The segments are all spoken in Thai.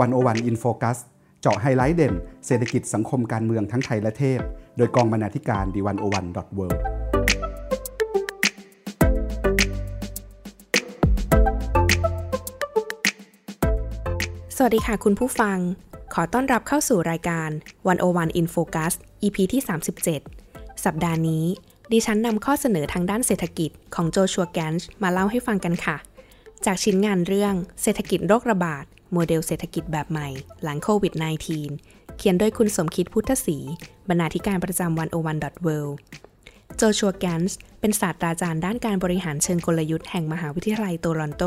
One-O-One in Focus เจาะไฮไลท์เด่น เศรษฐกิจสังคมการเมืองทั้งไทยและเทศโดยกองบรรณาธิการ The One-O-One dot World สวัสดีค่ะคุณผู้ฟัง ขอต้อนรับเข้าสู่รายการ 101 in Focus EP ที่ 37 สัปดาห์นี้ ดิฉันนำข้อเสนอทางด้านเศรษฐกิจของ Joshua Gans มาเล่าให้ฟังกันค่ะ จากชิ้นงานเรื่องเศรษฐกิจโรคระบาด โมเดลเศรษฐกิจแบบใหม่ หลังโควิด -19 เขียนโดยคุณสมคิดพุทธศรีบรรณาธิการประจำวันโอวันดอทเวโจชัวแกนส์เป็นศาสตราจารย์ด้านการบริหารเชิงกลยุทธ์แห่งมหาวิทยาลัยโตลอนโต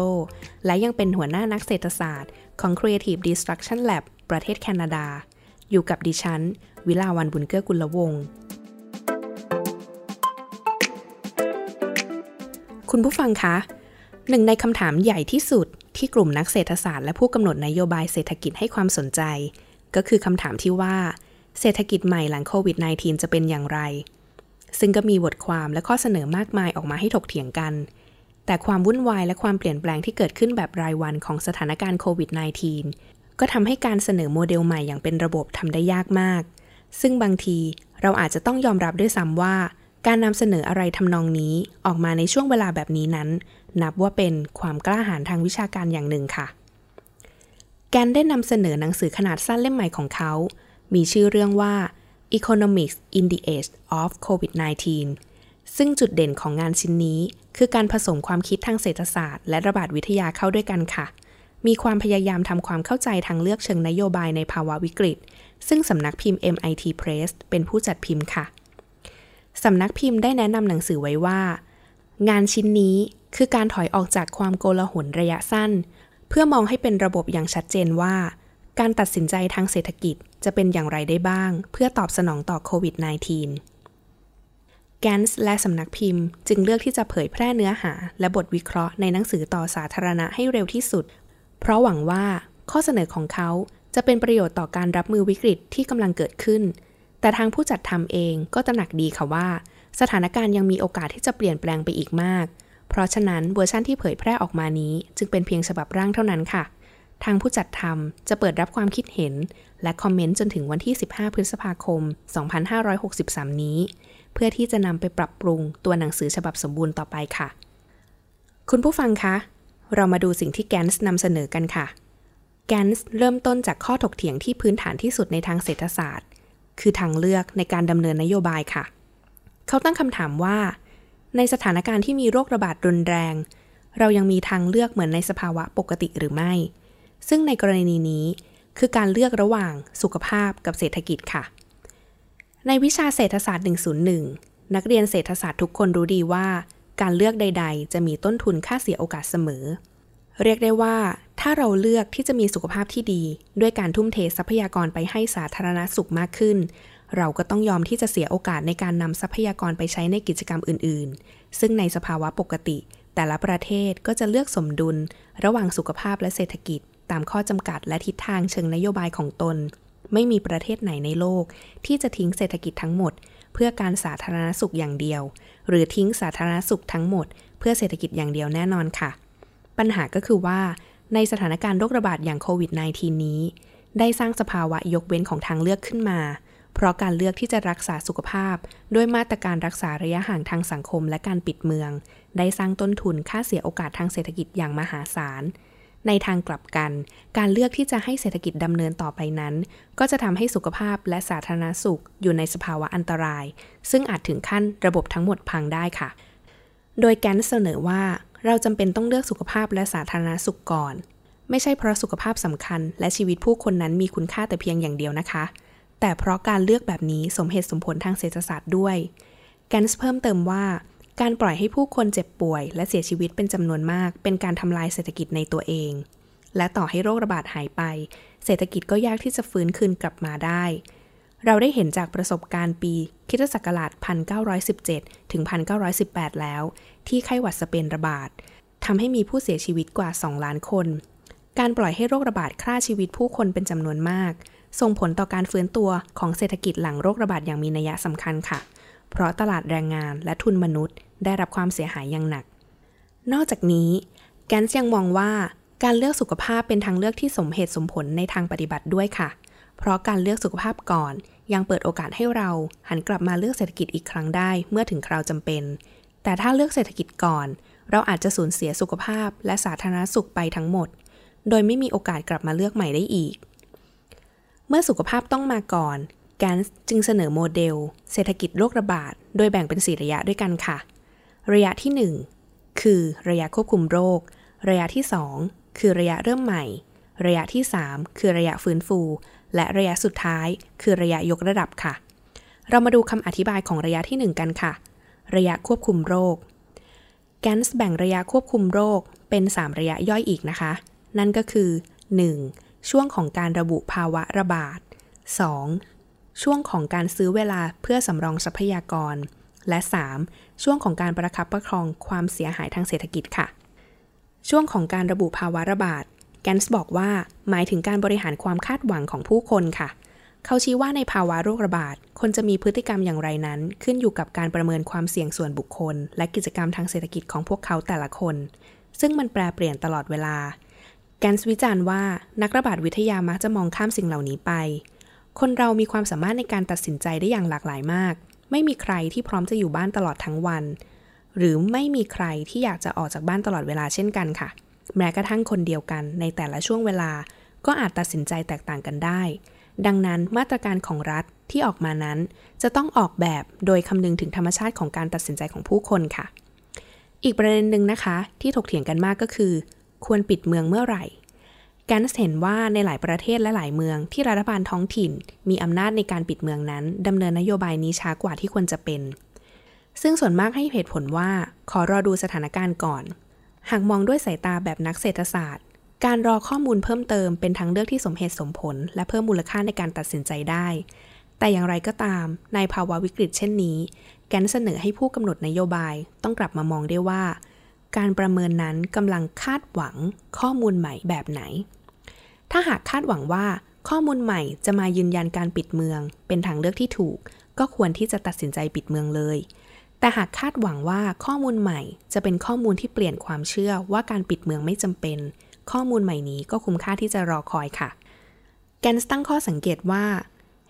และยังเป็นหัวหน้านักเศรษฐศาสตร์ ของ Creative Destruction Lab ประเทศแคนาดา อยู่กับดิฉัน วิลาวันบุญเกื้อกุลวงศ์คุณผู้ฟังคะ หนึ่งในคำถามใหญ่ที่สุด ที่กลุ่มนักเศรษฐศาสตร์และผู้กำหนดนโยบายเศรษฐกิจให้ความสนใจ ก็คือคำถามที่ว่า เศรษฐกิจใหม่หลังโควิด -19 จะเป็นอย่างไร ซึ่งก็มีบทความและข้อเสนอมากมายออกมาให้ถกเถียงกัน แต่ความวุ่นวายและความเปลี่ยนแปลงที่เกิดขึ้นแบบรายวันของสถานการณ์โควิด -19 ก็ทำให้การเสนอโมเดลใหม่อย่างเป็นระบบทำได้ยากมาก ซึ่งบางทีเราอาจจะต้องยอมรับด้วยซ้ำว่า การนำเสนออะไรทำนองนี้ออกมาในช่วงเวลาแบบนี้นั้น นับว่าเป็นความกล้าหาญทางวิชาการอย่างหนึ่งค่ะ แกนได้นำเสนอหนังสือขนาดสั้นเล่มใหม่ของเขา มีชื่อเรื่องว่า Economics in the Age of COVID-19 ซึ่งจุดเด่นของงานชิ้นนี้ คือการผสมความคิดทางเศรษฐศาสตร์ และระบาดวิทยาเข้าด้วยกันค่ะ มีความพยายามทำความเข้าใจทางเลือกเชิงนโยบายในภาวะวิกฤต ซึ่งสำนักพิมพ์ MIT Press เป็นผู้จัดพิมพ์ค่ะ สำนักพิมพ์ได้แนะนำหนังสือไว้ว่า งานชิ้นนี้คือการถอยออกจากความโกลาหลระยะสั้น เพื่อมองให้เป็นระบบอย่างชัดเจนว่า การตัดสินใจทางเศรษฐกิจจะเป็นอย่างไรได้บ้าง เพื่อตอบสนองต่อโควิด -19 แกนส์และสำนักพิมพ์จึงเลือกที่จะเผยแพร่เนื้อหา และบทวิเคราะห์ในหนังสือต่อสาธารณะให้เร็วที่สุด เพราะหวังว่าข้อเสนอของเขาจะเป็นประโยชน์ต่อการรับมือวิกฤตที่กำลังเกิดขึ้น แต่ทางผู้จัดทำเองก็ตระหนักดีค่ะว่า สถานการณ์ยังมีโอกาสที่จะเปลี่ยนแปลงไปอีกมาก เพราะฉะนั้นเวอร์ชั่นที่เผยแพร่ออกมานี้ จึงเป็นเพียงฉบับร่างเท่านั้นค่ะ ทางผู้จัดทำจะเปิดรับความคิดเห็น และคอมเมนต์จนถึงวันที่ 15 พฤษภาคม 2563 นี้ เพื่อที่จะนำไปปรับปรุงตัวหนังสือฉบับสมบูรณ์ต่อไปค่ะ คุณผู้ฟังคะ เรามาดูสิ่งที่แกนส์นำเสนอกันค่ะแกนส์เริ่มต้นจากข้อถกเถียงที่พื้นฐานที่สุดในทางเศรษฐศาสตร์ คือทางเลือกในการดำเนินนโยบายค่ะ เขาตั้งคำถามว่า ในสถานการณ์ที่มีโรคระบาดรุนแรง เรายังมีทางเลือกเหมือนในสภาวะปกติหรือไม่ ซึ่งในกรณีนี้คือการเลือกระหว่างสุขภาพกับเศรษฐกิจค่ะ ในวิชาเศรษฐศาสตร์ 101 นักเรียนเศรษฐศาสตร์ทุกคนรู้ดีว่า การเลือกใด ๆ จะมีต้นทุนค่าเสียโอกาสเสมอ เรียกได้ว่า ถ้าเราเลือกที่จะมีสุขภาพที่ดี ด้วยการทุ่มเททรัพยากรไปให้สาธารณสุขมากขึ้น เราก็ต้องยอมที่จะเสียโอกาสในการนำทรัพยากรไปใช้ในกิจกรรมอื่น ๆ ซึ่งในสภาวะปกติ แต่ละประเทศก็จะเลือกสมดุล ระหว่างสุขภาพและเศรษฐกิจ ตามข้อจำกัดและทิศทางเชิงนโยบายของตน ไม่มีประเทศไหนในโลก ที่จะทิ้งเศรษฐกิจทั้งหมด เพื่อการสาธารณสุขอย่างเดียว หรือทิ้งสาธารณสุขทั้งหมด เพื่อเศรษฐกิจอย่างเดียวแน่นอนค่ะ ปัญหาก็คือว่า ในสถานการณ์โรคระบาดอย่างโควิด -19 นี้ ได้สร้างสภาวะยกเว้นของทางเลือกขึ้นมา เพราะการเลือกที่จะรักษาสุขภาพ ด้วยมาตรการรักษาระยะห่างทางสังคมและการปิดเมือง ได้สร้างต้นทุนค่าเสียโอกาสทางเศรษฐกิจอย่างมหาศาลในทางกลับกัน การเลือกที่จะให้เศรษฐกิจดำเนินต่อไปนั้น ก็จะทำให้สุขภาพและสาธารณสุขอยู่ในสภาวะอันตราย ซึ่งอาจถึงขั้นระบบทั้งหมดพังได้ค่ะ โดยแกนเสนอว่า เราจำเป็นต้องเลือกสุขภาพและสาธารณสุขก่อน ไม่ใช่เพราะสุขภาพสำคัญ และชีวิตผู้คนนั้นมีคุณค่าแต่เพียงอย่างเดียวนะคะ แต่เพราะการเลือกแบบนี้สมเหตุสมผลทางเศรษฐศาสตร์ด้วยแกนส์เพิ่มเติมว่า การปล่อยให้ผู้คนเจ็บป่วย และเสียชีวิตเป็นจำนวนมาก เป็นการทำลายเศรษฐกิจในตัวเอง และต่อให้โรคระบาดหายไป เศรษฐกิจก็ยากที่จะฟื้นคืนกลับมาได้เราได้เห็นจากประสบการณ์ปีคิศักราช 1917 ถึง 1918 แล้ว ที่ไข้หวัดสเปนระบาดทำให้มีผู้เสียชีวิตกว่า 2 ล้านคน การปล่อยให้โรคระบาดฆ่าชีวิตผู้คนเป็นจำนวนมาก ส่งผลต่อการฟื้นตัวของเศรษฐกิจหลังโรคระบาดอย่างมีนัยสำคัญค่ะ เพราะตลาดแรงงานและทุนมนุษย์ ได้รับความเสียหายอย่างหนัก นอกจากนี้ แกนซ์ยังมองว่าการเลือกสุขภาพเป็นทางเลือกที่สมเหตุสมผลในทางปฏิบัติด้วยค่ะ เพราะการเลือกสุขภาพก่อน ยังเปิดโอกาสให้เราหันกลับมาเลือกเศรษฐกิจอีกครั้งได้เมื่อถึงคราวจำเป็น แต่ถ้าเลือกเศรษฐกิจก่อน เราอาจจะสูญเสียสุขภาพและสาธารณสุขไปทั้งหมด โดยไม่มีโอกาสกลับมาเลือกใหม่ได้อีก เมื่อสุขภาพต้องมาก่อนแกนจึงเสนอโมเดล เศรษฐกิจโรคระบาด โดยแบ่งเป็น4ระยะด้วยกันค่ะ ระยะที่ 1 คือระยะควบคุมโรค ระยะที่ 2 คือระยะเริ่มใหม่ ระยะที่ 3 คือระยะฟื้นฟู และระยะสุดท้าย คือระยะยกระดับค่ะ เรามาดูคำอธิบายของระยะที่ 1 กันค่ะ ระยะควบคุมโรค แกนส์แบ่งระยะควบคุมโรคเป็น 3 ระยะย่อยอีกนะคะ นั่นก็คือ 1. ช่วงของการระบุภาวะระบาด 2. ช่วงของการซื้อเวลาเพื่อสำรองทรัพยากร และ 3. ช่วงของการประคับประคองความเสียหายทางเศรษฐกิจค่ะ ช่วงของการระบุภาวะระบาดแกนส์บอกว่า หมายถึงการบริหารความคาดหวังของผู้คนค่ะเขาชี้ว่าในภาวะโรคระบาด คนจะมีพฤติกรรมอย่างไรนั้น ขึ้นอยู่กับการประเมินความเสี่ยงส่วนบุคคล และกิจกรรมทางเศรษฐกิจของพวกเขาแต่ละคน ซึ่งมันแปรเปลี่ยนตลอดเวลา แกนส์วิจารณ์ว่านักระบาดวิทยามักจะมองข้ามสิ่งเหล่านี้ไป คนเรามีความสามารถในการตัดสินใจได้อย่างหลากหลายมาก ไม่มีใครที่พร้อมจะอยู่บ้านตลอดทั้งวัน หรือไม่มีใครที่อยากจะออกจากบ้านตลอดเวลาเช่นกันค่ะ แม้กระทั่งคนเดียวกันในแต่ละช่วงเวลา ก็อาจตัดสินใจแตกต่างกันได้ ดังนั้นมาตรการของรัฐที่ออกมานั้น จะต้องออกแบบโดยคำนึงถึงธรรมชาติของการตัดสินใจของผู้คนค่ะ อีกประเด็นหนึ่งนะคะ ที่ถกเถียงกันมากก็คือ ควรปิดเมืองเมื่อไหร่แกนส์เห็นว่าในหลายประเทศและหลายเมืองที่รัฐบาลท้องถิ่น มีอำนาจในการปิดเมืองนั้นดำเนินนโยบายนี้ช้ากว่าที่ควรจะเป็น ซึ่งส่วนมากให้เหตุผลว่า ขอรอดูสถานการณ์ก่อน หากมองด้วยสายตาแบบนักเศรษฐศาสตร์ การรอข้อมูลเพิ่มเติมเป็นทางเลือกที่สมเหตุสมผล และเพิ่มมูลค่าในการตัดสินใจได้ แต่อย่างไรก็ตาม ในภาวะวิกฤตเช่นนี้ แกนเสนอให้ผู้กำหนดนโยบายต้องกลับมามองได้ว่า การประเมินนั้นกำลังคาดหวังข้อมูลใหม่แบบไหน ถ้าหากคาดหวังว่าข้อมูลใหม่จะมายืนยันการปิดเมือง เป็นทางเลือกที่ถูก ก็ควรที่จะตัดสินใจปิดเมืองเลย แต่หากคาดหวังว่าข้อมูลใหม่จะเป็นข้อมูลที่เปลี่ยนความเชื่อว่าการปิดเมืองไม่จำเป็น ข้อมูลใหม่นี้ก็คุ้มค่าที่จะรอคอยค่ะ แกนสตั้งข้อสังเกตว่า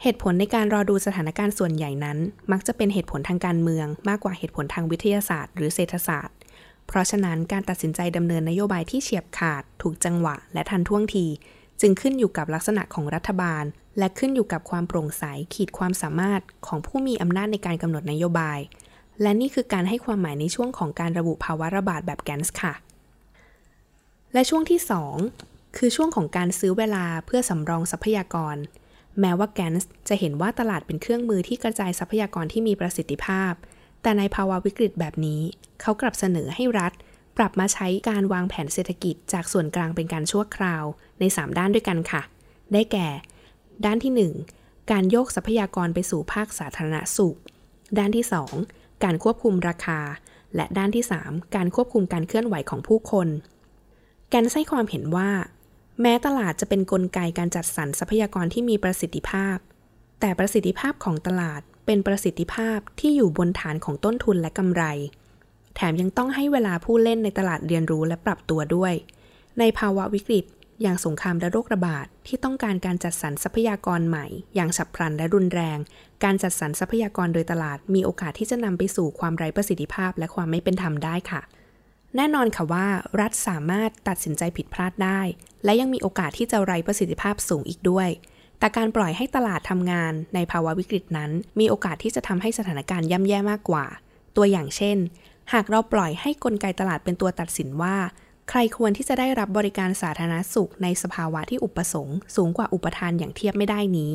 เหตุผลในการรอดูสถานการณ์ส่วนใหญ่นั้น มักจะเป็นเหตุผลทางการเมือง มากกว่าเหตุผลทางวิทยาศาสตร์หรือเศรษฐศาสตร์ เพราะฉะนั้นการตัดสินใจดำเนินนโยบายที่เฉียบขาด ถูกจังหวะ และทันท่วงที จึงขึ้นอยู่กับลักษณะของรัฐบาล และขึ้นอยู่กับความโปร่งใสขีดความสามารถของผู้มีอำนาจในการกำหนดนโยบายและนี่คือการให้ความหมายในช่วงของการระบุภาวะระบาดแบบแกนส์ค่ะ และช่วงที่ 2 คือช่วงของการซื้อเวลาเพื่อสำรองทรัพยากร แม้ว่าแกนส์จะเห็นว่าตลาดเป็นเครื่องมือที่กระจายทรัพยากรที่มีประสิทธิภาพ แต่ในภาวะวิกฤตแบบนี้ เขากลับเสนอให้รัฐ ปรับมาใช้การวางแผนเศรษฐกิจจากส่วนกลางเป็นการชั่วคราว ใน 3 ด้านด้วยกันค่ะ ได้แก่ ด้านที่ 1 การโยกทรัพยากรไปสู่ภาคสาธารณสุข ด้านที่ 2 การควบคุมราคา และด้านที่ 3 การควบคุมการเคลื่อนไหวของผู้คน แกนให้ความเห็นว่า แม้ตลาดจะเป็นนกลไกการจัดสรรทรัพยากรที่มีประสิทธิภาพ แต่ประสิทธิภาพของตลาดเป็นประสิทธิภาพที่อยู่บนฐานของต้นทุนและกำไร แถมยังต้องให้เวลาผู้เล่นในตลาดเรียนรู้และปรับตัวด้วย ในภาวะวิกฤต อย่างสงครามและโรคระบาดที่ต้องการการจัดสรรทรัพยากรใหม่ อย่างฉับพลันและรุนแรง การจัดสรรทรัพยากรโดยตลาดมีโอกาสที่จะนำไปสู่ความไร้ประสิทธิภาพและความไม่เป็นธรรมได้ค่ะ แน่นอนค่ะว่ารัฐสามารถตัดสินใจผิดพลาดได้ และยังมีโอกาสที่จะไร้ประสิทธิภาพสูงอีกด้วย แต่การปล่อยให้ตลาดทำงานในภาวะวิกฤตนั้น มีโอกาสที่จะทำให้สถานการณ์ย่ำแย่มากกว่า ตัวอย่างเช่น หากเราปล่อยให้กลไกตลาดเป็นตัวตัดสินว่า ใครควรที่จะได้รับบริการสาธารณสุขในสภาวะที่อุปสงค์สูงกว่าอุปทานอย่างเทียบไม่ได้นี้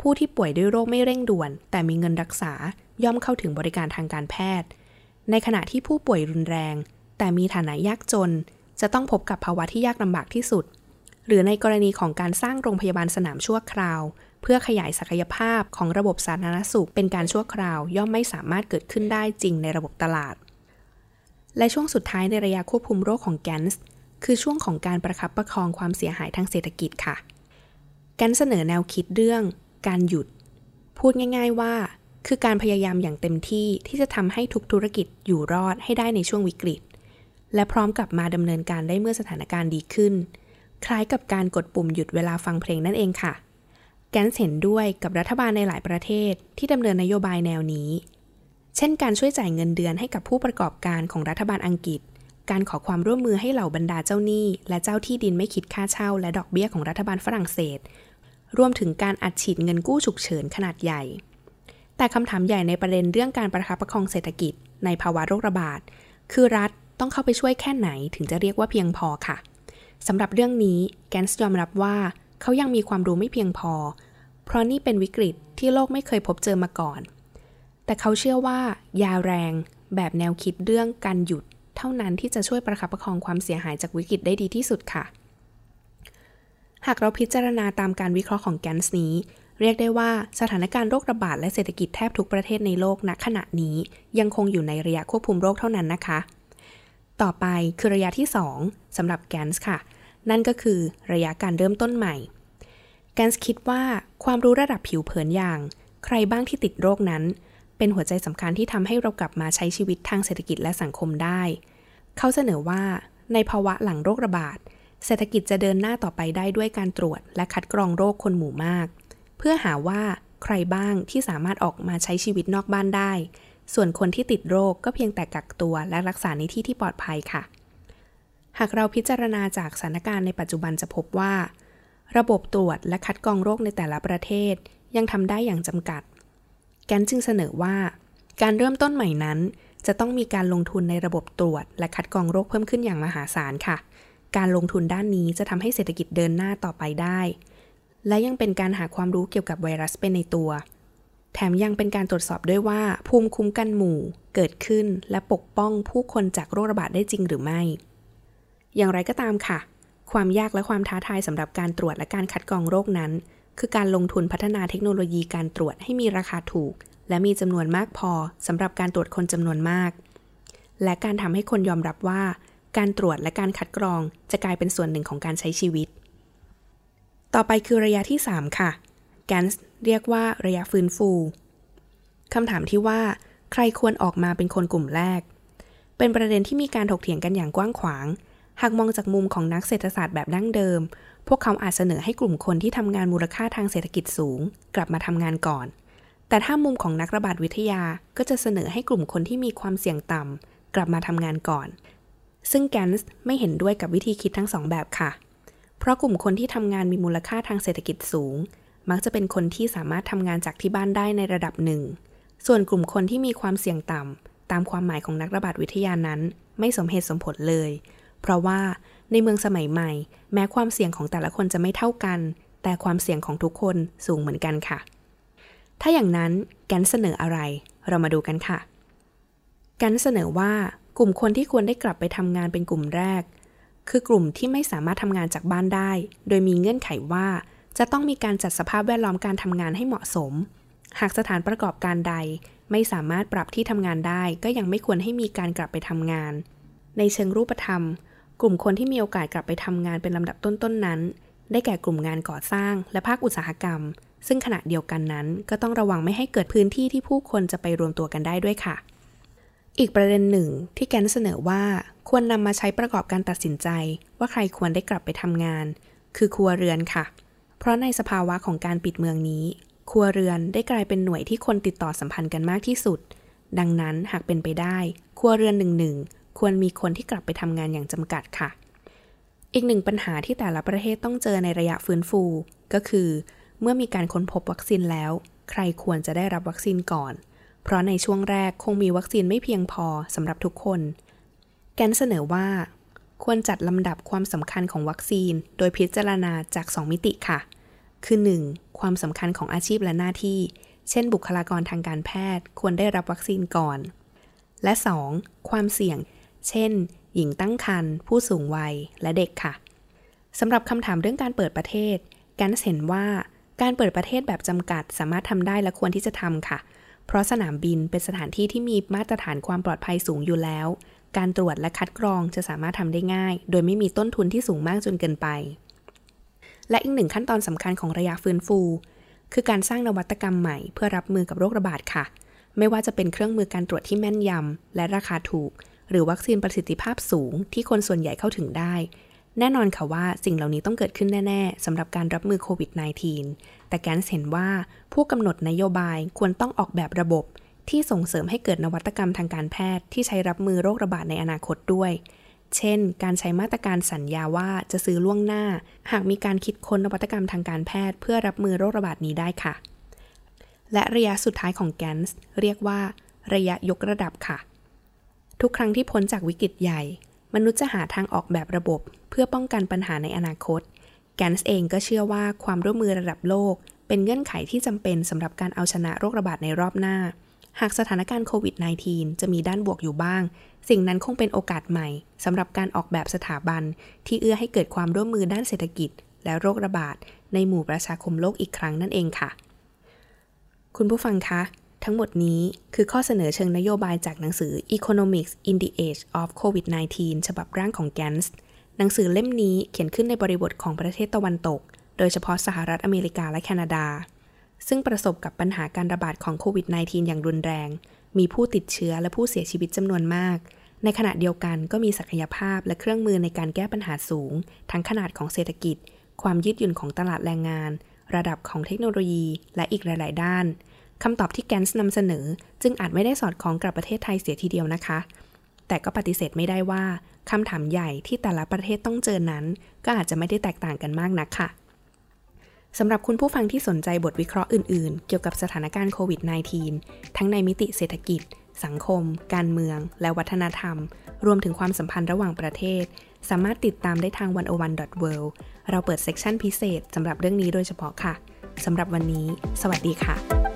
ผู้ที่ป่วยด้วยโรคไม่เร่งด่วน แต่มีเงินรักษาย่อมเข้าถึงบริการทางการแพทย์ ในขณะที่ผู้ป่วยรุนแรง แต่มีฐานะยากจน จะต้องพบกับภาวะที่ยากลำบากที่สุด หรือในกรณีของการสร้างโรงพยาบาลสนามชั่วคราว เพื่อขยายศักยภาพของระบบสาธารณสุขเป็นการชั่วคราว ย่อมไม่สามารถเกิดขึ้นได้จริงในระบบตลาด และช่วงสุดท้ายในระยะควบคุมโรคของแกนส์คือช่วงของการประคับประคองความเสียหายทางเศรษฐกิจค่ะ แกนเสนอแนวคิดเรื่อง การหยุด พูดง่าย ๆว่าคือการพยายามอย่างเต็มที่ที่จะทำให้ทุกธุรกิจอยู่รอดให้ได้ในช่วงวิกฤต และพร้อมกลับมาดำเนินการได้เมื่อสถานการณ์ดีขึ้น คล้ายกับการกดปุ่มหยุดเวลาฟังเพลงนั่นเองค่ะ แกนเห็นด้วยกับรัฐบาลในหลายประเทศที่ดำเนินนโยบายแนวนี้ เช่นการช่วยจ่ายเงินเดือนให้กับผู้ประกอบการของรัฐบาลอังกฤษ การขอความร่วมมือให้เหล่าบรรดาเจ้าหนี้ และเจ้าที่ดินไม่คิดค่าเช่า และดอกเบี้ยของรัฐบาลฝรั่งเศส รวมถึงการอัดฉีดเงินกู้ฉุกเฉินขนาดใหญ่ แต่คำถามใหญ่ในประเด็นเรื่องการประคับประคองเศรษฐกิจ ในภาวะโรคระบาดคือรัฐ ต้องเข้าไปช่วยแค่ไหนถึงจะเรียกว่าเพียงพอค่ะสำหรับเรื่องนี้แกนส์ยอมรับว่าเขายังมีความรู้ไม่เพียงพอ เพราะนี่เป็นวิกฤตที่โลกไม่เคยพบเจอมาก่อน แต่เขาเชื่อว่ายาแรงแบบแนวคิดเรื่องการหยุด เท่านั้นที่จะช่วยประคับประคองความเสียหายจากวิกฤตได้ดีที่สุดค่ะ หากเราพิจารณาตามการวิเคราะห์ของแกนส์นี้เรียกได้ว่าสถานการณ์โรคระบาดและเศรษฐกิจแทบทุกประเทศในโลกณขณะนี้ยังคงอยู่ในระยะควบคุมโรคเท่านั้นนะคะ ต่อไปคือระยะที่ 2สำหรับแกนส์ค่ะ นั่นก็คือระยะการเริ่มต้นใหม่ แกนส์คิดว่าความรู้ระดับผิวเผินอย่าง ใครบ้างที่ติดโรคนั้น เป็นหัวใจสำคัญที่ทำให้เรากลับมาใช้ชีวิตทางเศรษฐกิจและสังคมได้ เขาเสนอว่าในภาวะหลังโรคระบาด เศรษฐกิจจะเดินหน้าต่อไปได้ด้วยการตรวจ และคัดกรองโรคคนหมู่มาก เพื่อหาว่าใครบ้างที่สามารถออกมาใช้ชีวิตนอกบ้านได้ ส่วนคนที่ติดโรคก็เพียงแต่กักตัวและรักษาในที่ที่ปลอดภัยค่ะ หากเราพิจารณาจากสถานการณ์ในปัจจุบันจะพบว่า ระบบตรวจและคัดกรองโรคในแต่ละประเทศ ยังทำได้อย่างจำกัด แกนจึงเสนอว่า การเริ่มต้นใหม่นั้น จะต้องมีการลงทุนในระบบตรวจ และคัดกรองโรคเพิ่มขึ้นอย่างมหาศาลค่ะ การลงทุนด้านนี้จะทำให้เศรษฐกิจเดินหน้าต่อไปได้ และยังเป็นการหาความรู้เกี่ยวกับไวรัสเป็นในตัว แถมยังเป็นการตรวจสอบด้วยว่า ภูมิคุ้มกันหมู่เกิดขึ้นและปกป้องผู้คนจากโรคระบาดได้จริงหรือไม่ อย่างไรก็ตามค่ะ ความยากและความท้าทายสำหรับการตรวจและการคัดกรองโรคนั้น คือการลงทุนพัฒนาเทคโนโลยีการตรวจให้มีราคาถูก และมีจำนวนมากพอสำหรับการตรวจคนจำนวนมาก และการทำให้คนยอมรับว่า การตรวจและการคัดกรองจะกลายเป็นส่วนหนึ่งของการใช้ชีวิต ต่อไปคือระยะที่ 3 ค่ะ แกนส์เรียกว่าระยะฟื้นฟูคำถามที่ว่าใครควรออกมาเป็นคนกลุ่มแรก เป็นประเด็นที่มีการถกเถียงกันอย่างกว้างขวาง หากมองจากมุมของนักเศรษฐศาสตร์แบบดั้งเดิม พวกเขาอาจเสนอให้กลุ่มคนที่ทำงานมูลค่าทางเศรษฐกิจสูง กลับมาทำงานก่อน แต่ถ้ามุมของนักระบาดวิทยาก็จะเสนอให้กลุ่มคนที่มีความเสี่ยงต่ำกลับมาทำงานก่อน ซึ่งแกนส์ไม่เห็นด้วยกับวิธีคิดทั้งสองแบบค่ะ เพราะกลุ่มคนที่ทำงานมีมูลค่าทางเศรษฐกิจสูง มักจะเป็นคนที่สามารถทำงานจากที่บ้านได้ในระดับหนึ่ง ส่วนกลุ่มคนที่มีความเสี่ยงต่ำตามความหมายของนักระบาดวิทยานั้นไม่สมเหตุสมผลเลย เพราะว่าในเมืองสมัยใหม่ แม้ความเสี่ยงของแต่ละคนจะไม่เท่ากัน แต่ความเสี่ยงของทุกคนสูงเหมือนกันค่ะ ถ้าอย่างนั้นแกนเสนออะไร เรามาดูกันค่ะ แกนเสนอว่ากลุ่มคนที่ควรได้กลับไปทำงานเป็นกลุ่มแรก คือกลุ่มที่ไม่สามารถทำงานจากบ้านได้ โดยมีเงื่อนไขว่า จะต้องมีการจัดสภาพแวดล้อมการทำงานให้เหมาะสม หากสถานประกอบการใดไม่สามารถปรับที่ทำงานได้ ก็ยังไม่ควรให้มีการกลับไปทำงาน ในเชิงรูปธรรม กลุ่มคนที่มีโอกาสกลับไปทำงานเป็นลำดับต้นๆนนั้น ได้แก่กลุ่มงานก่อสร้าง และภาคอุตสาหกรรม ซึ่งขณะเดียวกันนั้น ก็ต้องระวังไม่ให้เกิดพื้นที่ที่ผู้คนจะไปรวมตัวกันได้ด้วยค่ะ อีกประเด็นหนึ่งที่แกนเสนอว่า ควรนำมาใช้ประกอบการตัดสินใจ ว่าใครควรได้กลับไปทำงาน คือครัวเรือนค่ะ เพราะในสภาวะของการปิดเมืองนี้ ครัวเรือนได้กลายเป็นหน่วยที่คนติดต่อสัมพันธ์กันมากที่สุด ดังนั้นหากเป็นไปได้ ครัวเรือนหนึ่งหนึ่งควรมีคนที่กลับไปทำงานอย่างจำกัดค่ะ อีกหนึ่งปัญหาที่แต่ละประเทศต้องเจอในระยะฟื้นฟู ก็คือ เมื่อมีการค้นพบวัคซีนแล้ว ใครควรจะได้รับวัคซีนก่อน เพราะในช่วงแรกคงมีวัคซีนไม่เพียงพอสำหรับทุกคน แกนเสนอว่า ควรจัดลำดับความสำคัญของวัคซีน โดยพิจารณาจาก 2 มิติค่ะ คือ 1. ความสำคัญของอาชีพและหน้าที่ เช่น บุคลากรทางการแพทย์ ควรได้รับวัคซีนก่อน และ 2. ความเสี่ยง เช่น หญิงตั้งครรภ์ผู้สูงวัย และเด็กค่ะสำหรับคำถามเรื่องการเปิดประเทศแกนเห็นว่าการเปิดประเทศแบบจำกัดสามารถทำได้และควรที่จะทำค่ะ เพราะสนามบินเป็นสถานที่ที่มีมาตรฐานความปลอดภัยสูงอยู่แล้ว การตรวจและคัดกรองจะสามารถทำได้ง่าย โดยไม่มีต้นทุนที่สูงมากจนเกินไป และอีกหนึ่งขั้นตอนสำคัญของระยะฟื้นฟู คือการสร้างนวัตกรรมใหม่ เพื่อรับมือกับโรคระบาดค่ะ ไม่ว่าจะเป็นเครื่องมือการตรวจที่แม่นยำและราคาถูก หรือวัคซีนประสิทธิภาพสูง ที่คนส่วนใหญ่เข้าถึงได้ แน่นอนค่ะว่าสิ่งเหล่านี้ต้องเกิดขึ้นแน่ๆสำหรับการรับมือโควิด -19 แต่แกนเห็นว่าผู้กำหนดนโยบายควรต้องออกแบบระบบ ที่ส่งเสริมให้เกิดนวัตกรรมทางการแพทย์ที่ใช้รับมือโรคระบาดในอนาคตด้วย เช่น การใช้มาตรการสัญญาว่าจะซื้อล่วงหน้า หากมีการคิดค้นนวัตกรรมทางการแพทย์ เพื่อรับมือโรคระบาดนี้ได้ค่ะ และระยะสุดท้ายของแกนส์เรียกว่า ระยะยกระดับค่ะ ทุกครั้งที่พ้นจากวิกฤตใหญ่ มนุษย์จะหาทางออกแบบระบบ เพื่อป้องกันปัญหาในอนาคต แกนส์เองก็เชื่อว่าความร่วมมือระดับโลก เป็นเงื่อนไขที่จำเป็นสำหรับการเอาชนะโรคระบาดในรอบหน้า หากสถานการณ์โควิด -19 จะมีด้านบวกอยู่บ้าง สิ่งนั้นคงเป็นโอกาสใหม่สำหรับการออกแบบสถาบัน ที่เอื้อให้เกิดความร่วมมือด้านเศรษฐกิจ และโรคระบาด ในหมู่ประชาคมโลกอีกครั้งนั่นเองค่ะ คุณผู้ฟังคะ ทั้งหมดนี้คือข้อเสนอเชิงนโยบายจากหนังสือ Economics in the Age of COVID-19 ฉบับร่างของแกนส์หนังสือเล่มนี้เขียนขึ้นในบริบทของประเทศตะวันตก โดยเฉพาะสหรัฐอเมริกาและแคนาดา ซึ่งประสบกับปัญหาการระบาดของโควิด -19 อย่างรุนแรง มีผู้ติดเชื้อและผู้เสียชีวิตจำนวนมาก ในขณะเดียวกันก็มีศักยภาพและเครื่องมือในการแก้ปัญหาสูง ทั้งขนาดของเศรษฐกิจ ความยืดหยุ่นของตลาดแรงงาน ระดับของเทคโนโลยี และอีกหลาย ๆ ด้านคำตอบที่แกนส์นำเสนอ จึงอาจไม่ได้สอดคล้องกับประเทศไทยเสียทีเดียวนะคะ แต่ก็ปฏิเสธไม่ได้ว่าคำถามใหญ่ที่แต่ละประเทศต้องเจอนั้น ก็อาจจะไม่ได้แตกต่างกันมากนักค่ะ สำหรับคุณผู้ฟังที่สนใจบทวิเคราะห์อื่น ๆ เกี่ยวกับสถานการณ์โควิด -19 ทั้งในมิติเศรษฐกิจ สังคม การเมือง และวัฒนธรรม รวมถึงความสัมพันธ์ระหว่างประเทศ สามารถติดตามได้ทาง 101.world เราเปิดเซกชันพิเศษสำหรับเรื่องนี้โดยเฉพาะค่ะ สำหรับวันนี้ สวัสดีค่ะ